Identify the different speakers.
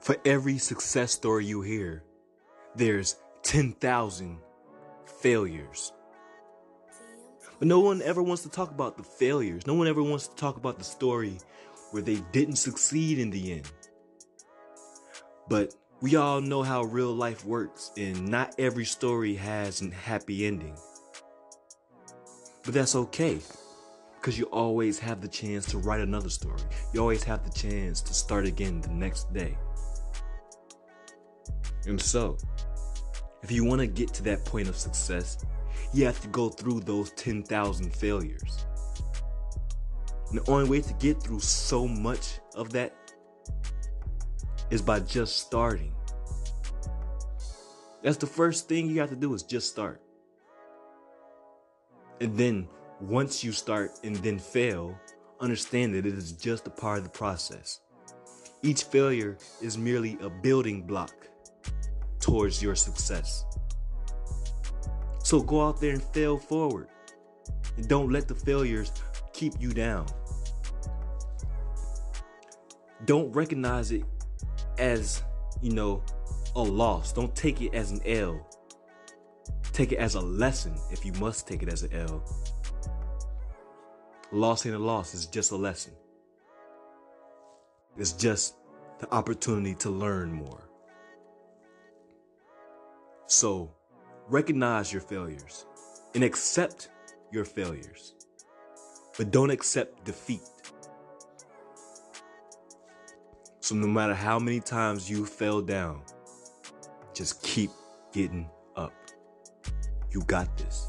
Speaker 1: For every success story you hear, there's 10,000 failures. But no one ever wants to talk about the failures. No one ever wants to talk about the story where they didn't succeed in the end. But we all know how real life works, and not every story has a happy ending. But that's okay, because you always have the chance to write another story. You always have the chance to start again the next day. And so, if you want to get to that point of success, you have to go through those 10,000 failures. And the only way to get through so much of that is by just starting. That's the first thing you have to do is just start. And then once you start and then fail, understand that it is just a part of the process. Each failure is merely a building block towards your success. So go out there and fail forward. And don't let the failures keep you down. Don't recognize it as, you know, a loss. Don't take it as an L. Take it as a lesson if you must take it as an L. Loss ain't a loss, it's just a lesson. It's just the opportunity to learn more. So, recognize your failures and accept your failures, but don't accept defeat. So, no matter how many times you fell down, just keep getting up. You got this.